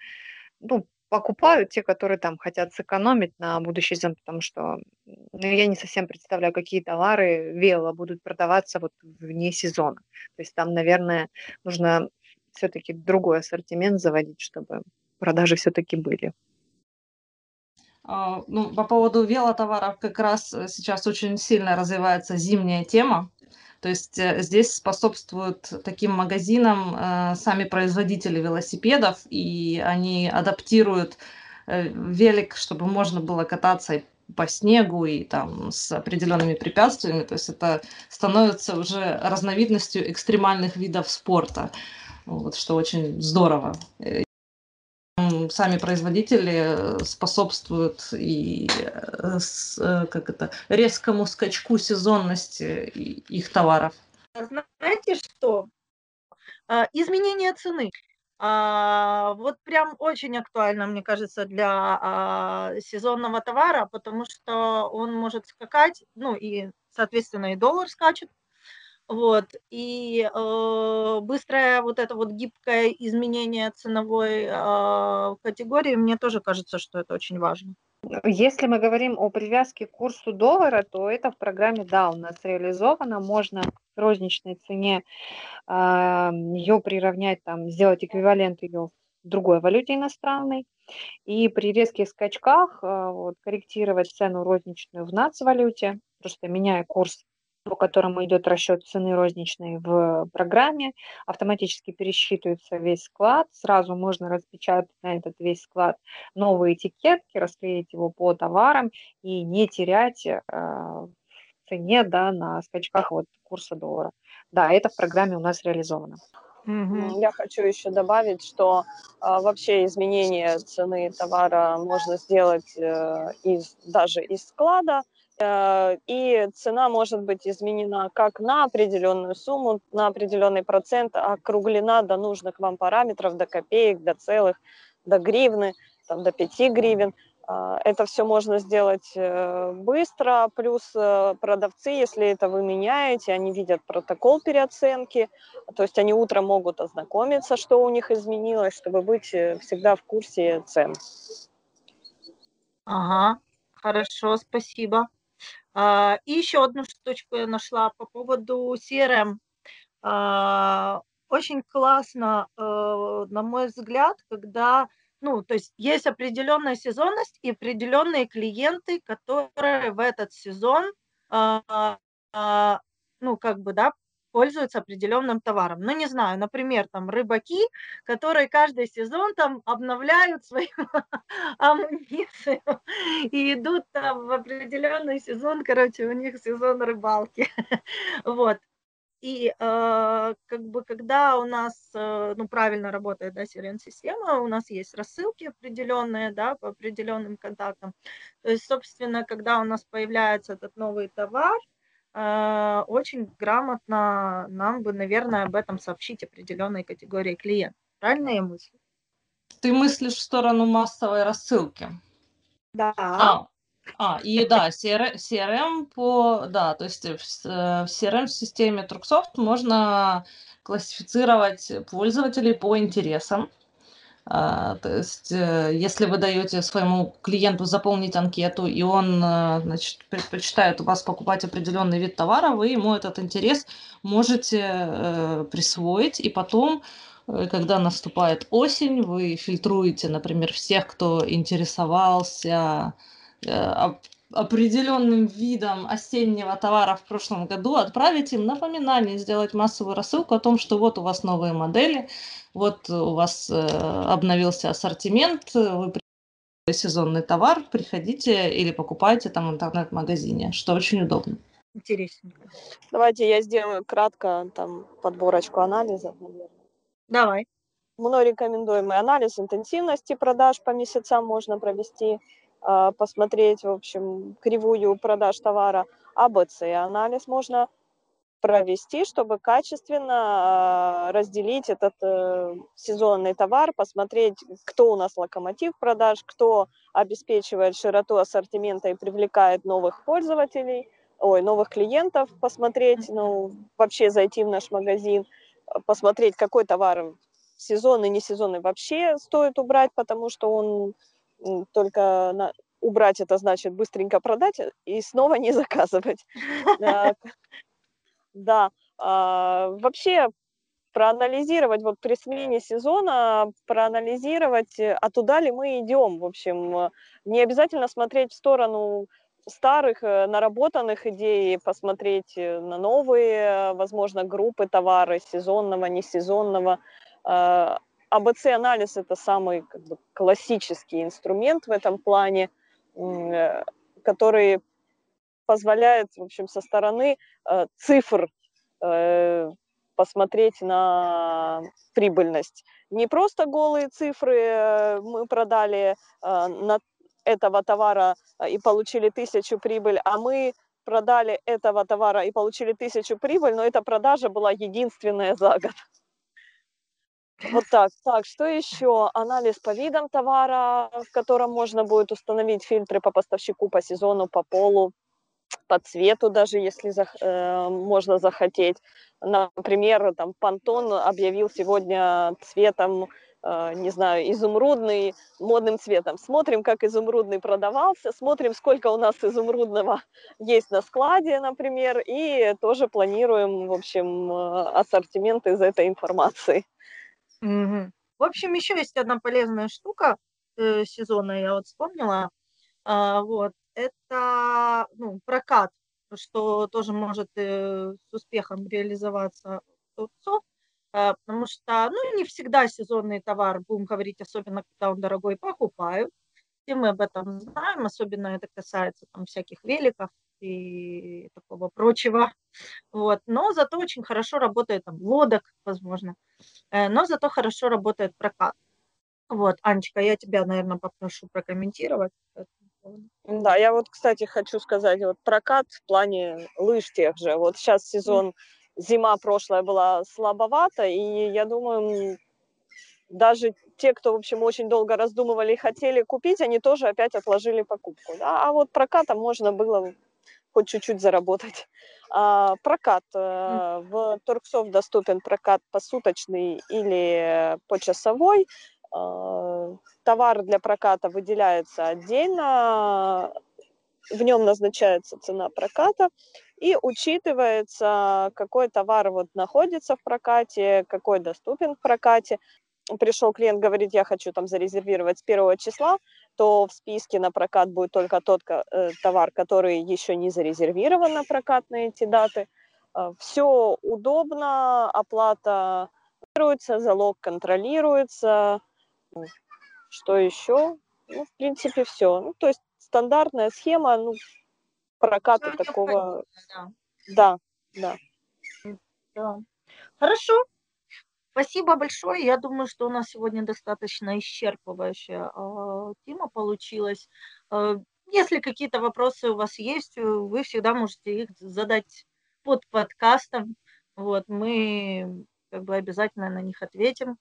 ну, покупают те, которые там хотят сэкономить на будущий сезон, потому что ну, я не совсем представляю, какие товары вело будут продаваться вот вне сезона. То есть там, наверное, нужно все-таки другой ассортимент заводить, чтобы продажи все-таки были. А, ну, по поводу велотоваров как раз э, сейчас очень сильно развивается зимняя тема. То есть э, здесь способствуют таким магазинам э, сами производители велосипедов, и они адаптируют велик, чтобы можно было кататься по снегу и там с определенными препятствиями. То есть это становится уже разновидностью экстремальных видов спорта, вот, что очень здорово сами производители э, способствуют и э, э, как это, резкому скачку сезонности их товаров. Знаете что? А, изменение цены. А, вот прям очень актуально, мне кажется, для а, сезонного товара, потому что он может скакать, ну и, соответственно, и доллар скачет, вот, и э, быстрое вот это вот гибкое изменение ценовой э, категории, мне тоже кажется, что это очень важно. Если мы говорим о привязке к курсу доллара, то это в программе, да, у нас реализовано. Можно в розничной цене э, ее приравнять, там, сделать эквивалент ее в другой валюте иностранной. И при резких скачках э, вот, корректировать цену розничную в нацвалюте, просто меняя курс по которому идет расчет цены розничной в программе, автоматически пересчитывается весь склад, сразу можно распечатать на этот весь склад новые этикетки, расклеить его по товарам и не терять э, в цене да, на скачках вот курса доллара. Да, это в программе у нас реализовано. Я хочу еще добавить, что а, вообще изменение цены товара можно сделать э, из, даже из склада, Э, и цена может быть изменена как на определенную сумму, на определенный процент, округлена до нужных вам параметров, до копеек, до целых, до гривны, там, до 5 гривен. А, это все можно сделать э, быстро, плюс э, продавцы, если это вы меняете, они видят протокол переоценки, то есть они утром могут ознакомиться, что у них изменилось, чтобы быть всегда в курсе цен. Ага, хорошо, спасибо. А, и еще одну штучку я нашла по поводу CRM. А, очень классно, э, на мой взгляд, когда, ну, то есть есть определенная сезонность и определенные клиенты, которые в этот сезон, а, ну, как бы, да, пользуются определенным товаром. Ну, не знаю, например, там рыбаки, которые каждый сезон там обновляют свою [laughs] амуницию [laughs] и идут там в определенный сезон, короче, у них сезон рыбалки. [laughs] Вот. И э, как бы когда у нас э, ну, правильно работает да, CRM-система, у нас есть рассылки определенные да, по определенным контактам. То есть, собственно, когда у нас появляется этот новый товар, очень грамотно нам бы, наверное, об этом сообщить определенной категории клиентов. Правильно я мыслю? Ты мыслишь в сторону массовой рассылки. Да. А, а и да, CRM по, да, то есть в, э, в CRM-системе Truksoft можно классифицировать пользователей по интересам. А, то есть, э, если вы даете своему клиенту заполнить анкету, и он э, значит, предпочитает у вас покупать определенный вид товара, вы ему этот интерес можете э, присвоить, и потом, когда наступает осень, вы фильтруете, например, всех, кто интересовался определенным видом осеннего товара в прошлом году, отправить им напоминание, сделать массовую рассылку о том, что вот у вас новые модели, вот у вас э, обновился ассортимент, вы сезонный товар, приходите или покупайте там в интернет-магазине, что очень удобно. Интересненько. Давайте я сделаю кратко там подборочку анализов, наверное. Давай. Мной рекомендуемый анализ интенсивности продаж по месяцам можно провести, посмотреть, в общем, кривую продаж товара. АБЦ-анализ можно провести, чтобы качественно а, разделить этот э, сезонный товар, посмотреть, кто у нас локомотив продаж, кто обеспечивает широту ассортимента и привлекает новых пользователей, ой, новых клиентов, посмотреть, ну, вообще зайти в наш магазин, посмотреть, какой товар сезонный, не сезонный вообще стоит убрать, потому что он только на... убрать это значит быстренько продать и снова не [laughs] заказывать. Да, а, вообще проанализировать вот при смене сезона, проанализировать, э, а туда ли мы идем, в общем, не обязательно смотреть в сторону старых э, наработанных идей, посмотреть э, на новые, возможно, группы товара сезонного, несезонного. АБЦ-анализ – это самый как бы, классический инструмент в этом плане, который позволяет, в общем, со стороны э, цифр э, посмотреть на прибыльность. Не просто голые цифры э, мы продали э, на этого товара э, и получили тысячу прибыль, а мы продали этого товара и получили тысячу прибыль, но эта продажа была единственная за год. Вот так. Так, что еще? Анализ по видам товара, в котором можно будет установить фильтры по поставщику, по сезону, по полу по цвету даже, если зах, э, можно захотеть. Например, там Пантон объявил сегодня цветом, э, не знаю, изумрудный, модным цветом. Смотрим, как изумрудный продавался, смотрим, сколько у нас изумрудного [laughs] есть на складе, например, и тоже планируем, в общем, э, ассортимент из этой информации. Угу. В общем, еще есть одна полезная штука э, сезона, я вот вспомнила. А, вот это ну, прокат, что тоже может э, с успехом реализоваться в Турцу, э, потому что ну, не всегда сезонный товар, будем говорить, особенно когда он дорогой, покупают. Все мы об этом знаем, особенно это касается там, всяких великов и такого прочего. Вот. Но зато очень хорошо работает там лодок, возможно. Э, но зато хорошо работает прокат. Вот, Анечка, я тебя, наверное, попрошу прокомментировать. Да, я вот, кстати, хочу сказать, вот прокат в плане лыж тех же. Вот сейчас сезон, зима прошлая была слабовата, и я думаю, даже те, кто, в общем, очень долго раздумывали и хотели купить, они тоже опять отложили покупку. Да? А вот прокатом можно было хоть чуть-чуть заработать. А, прокат. Э, в Торксов доступен прокат посуточный или почасовой. А, товар для проката выделяется отдельно, в нем назначается цена проката и учитывается, какой товар вот находится в прокате, какой доступен в прокате. Пришел клиент, говорит, я хочу там зарезервировать с первого числа, то в списке на прокат будет только тот э, товар, который еще не зарезервирован на прокат на эти даты. А, Все удобно, оплата контролируется, залог контролируется, что еще? Ну, в принципе, все. Ну, то есть стандартная схема, ну, проката такого. Да, да. да. Хорошо. Спасибо большое. Я думаю, что у нас сегодня достаточно исчерпывающая э, тема получилась. Э, если какие-то вопросы у вас есть, вы всегда можете их задать под подкастом. Вот, мы как бы обязательно на них ответим.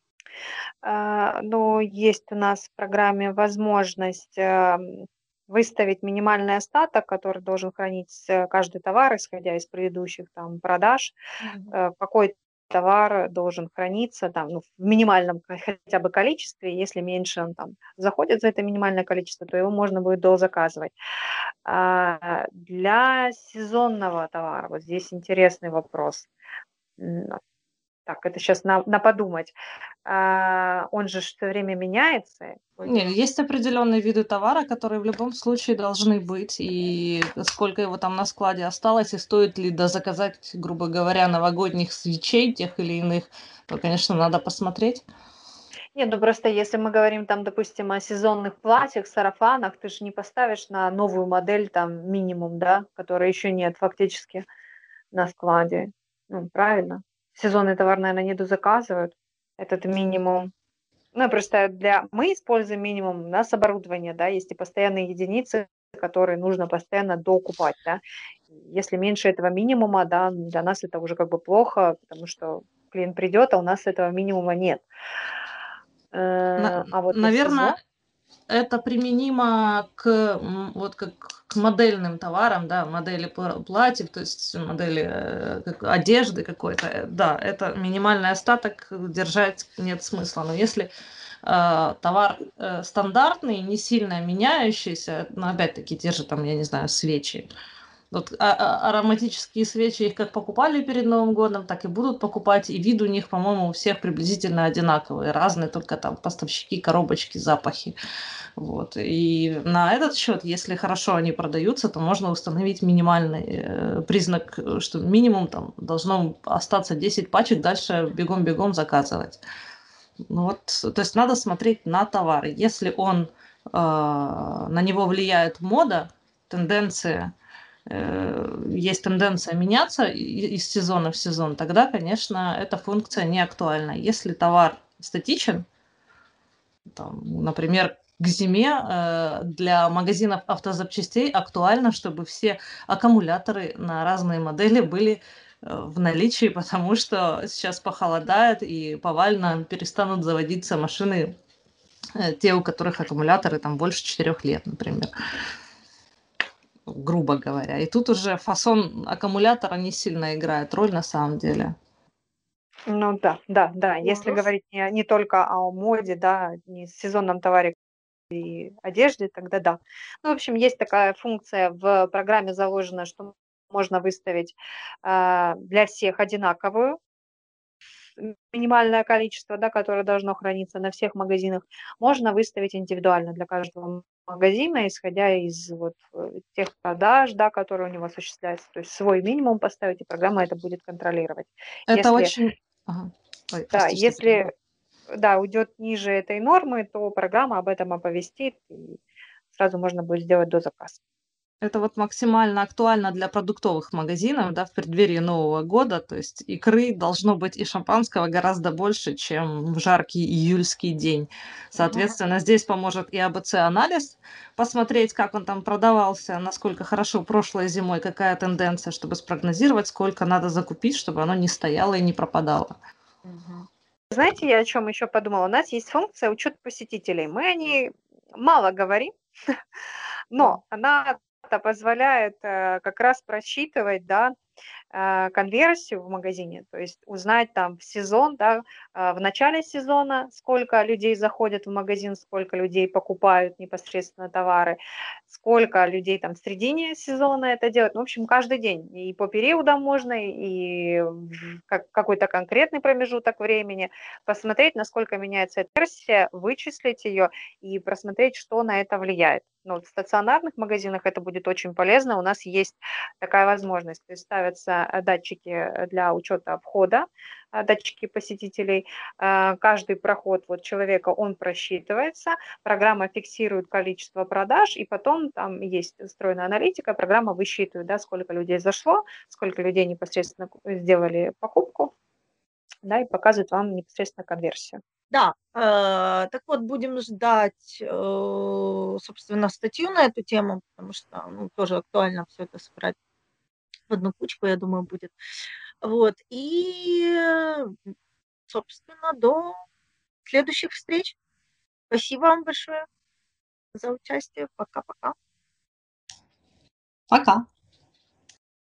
А, но есть у нас в программе возможность выставить минимальный остаток, который должен хранить каждый товар, исходя из предыдущих там продаж. Мгм. Какой товар должен храниться там, ну, в минимальном хотя бы количестве. Если меньше он там заходит за это минимальное количество, то его можно будет дозаказывать. А для сезонного товара, вот здесь интересный вопрос. Так, это сейчас на, на подумать. А, он же все время меняется. Не, есть определенные виды товара, которые в любом случае должны быть, и сколько его там на складе осталось, и стоит ли дозаказать, грубо говоря, новогодних свечей тех или иных, то, конечно, надо посмотреть. Нет, ну просто если мы говорим там, допустим, о сезонных платьях, сарафанах, ты же не поставишь на новую модель там минимум, да, которой еще нет фактически на складе. Ну, правильно? Сезонный товар, наверное, не дозаказывают. этот минимум. Ну, просто для... Мы используем минимум, у нас оборудование, да, есть и постоянные единицы, которые нужно постоянно докупать, да. Если меньше этого минимума, да, для нас это уже как бы плохо, потому что клиент придет, а у нас этого минимума нет. Э, а вот Наверное, это применимо к, вот как к модельным товарам, да, модели платьев, то есть модели э, как, одежды какой-то. Э, да, это минимальный остаток держать нет смысла. Но если э, товар э, стандартный, не сильно меняющийся, ну, опять-таки, те же там, я не знаю, свечи, вот а, а, ароматические свечи их как покупали перед Новым годом, так и будут покупать. И вид у них, по-моему, у всех приблизительно одинаковый. Разные только там поставщики, коробочки, запахи. Вот. И на этот счет, если хорошо они продаются, то можно установить минимальный э, признак, что минимум там должно остаться 10 пачек, дальше бегом-бегом заказывать. Ну вот, то есть надо смотреть на товар. Если он, э, на него влияет мода, тенденция, есть тенденция меняться из сезона в сезон, тогда, конечно, эта функция не актуальна. Если товар статичен, там, например, к зиме э, для магазинов автозапчастей актуально, чтобы все аккумуляторы на разные модели были э, в наличии, [laughs] потому что сейчас похолодает и повально перестанут заводиться машины, те, у которых аккумуляторы там больше 4 лет, например грубо говоря. И тут уже фасон аккумулятора не сильно играет роль на самом деле. Ну да, да, да. Если говорить не, не только о моде, да, не сезонном товаре и одежде, тогда да. Ну, в общем, есть такая функция в программе заложена, что можно выставить э, для всех одинаковую минимальное количество, да, которое должно храниться на всех магазинах, можно выставить индивидуально для каждого магазина, исходя из вот э, тех продаж, да, которые у него осуществляются. То есть свой минимум поставить, и программа это будет контролировать. Это если, очень... Ага. Ой, да, если да, уйдет ниже этой нормы, то программа об этом оповестит, и сразу можно будет сделать до заказа. Это вот максимально актуально для продуктовых магазинов, да, в преддверии Нового года. То есть икры должно быть и шампанского гораздо больше, чем в жаркий июльский день. Соответственно, mm-hmm. здесь поможет и АБЦ-анализ, посмотреть, как он там продавался, насколько хорошо прошлой зимой, какая тенденция, чтобы спрогнозировать, сколько надо закупить, чтобы оно не стояло и не пропадало. Mm-hmm. Знаете, я о чем еще подумала? У нас есть функция учет посетителей. Мы о ней мало говорим, [laughs] но она позволяет э, как раз просчитывать, да, конверсию в магазине, то есть узнать там в сезон, да, э, в начале сезона, сколько людей заходят в магазин, сколько людей покупают непосредственно товары, сколько людей там в середине сезона это делают. Ну, в общем, каждый день. И по периодам можно, и как, какой-то конкретный промежуток времени посмотреть, насколько меняется эта версия, вычислить ее и просмотреть, что на это влияет. Ну, в стационарных магазинах это будет очень полезно. У нас есть такая возможность. То есть ставятся э, датчики э, для учета входа, э, датчики посетителей. Каждый проход вот человека, он просчитывается. Программа фиксирует количество продаж, и потом там есть встроенная аналитика. Программа высчитывает, да, сколько людей зашло, сколько людей непосредственно сделали покупку, да, и показывает вам непосредственно конверсию. Да, э, так вот, будем ждать, э, собственно, статью на эту тему, потому что ну, тоже актуально все это собрать в одну кучку, я думаю, будет. Вот, и, собственно, до следующих встреч. Спасибо вам большое за участие. Пока-пока. Пока. -пока. Пока.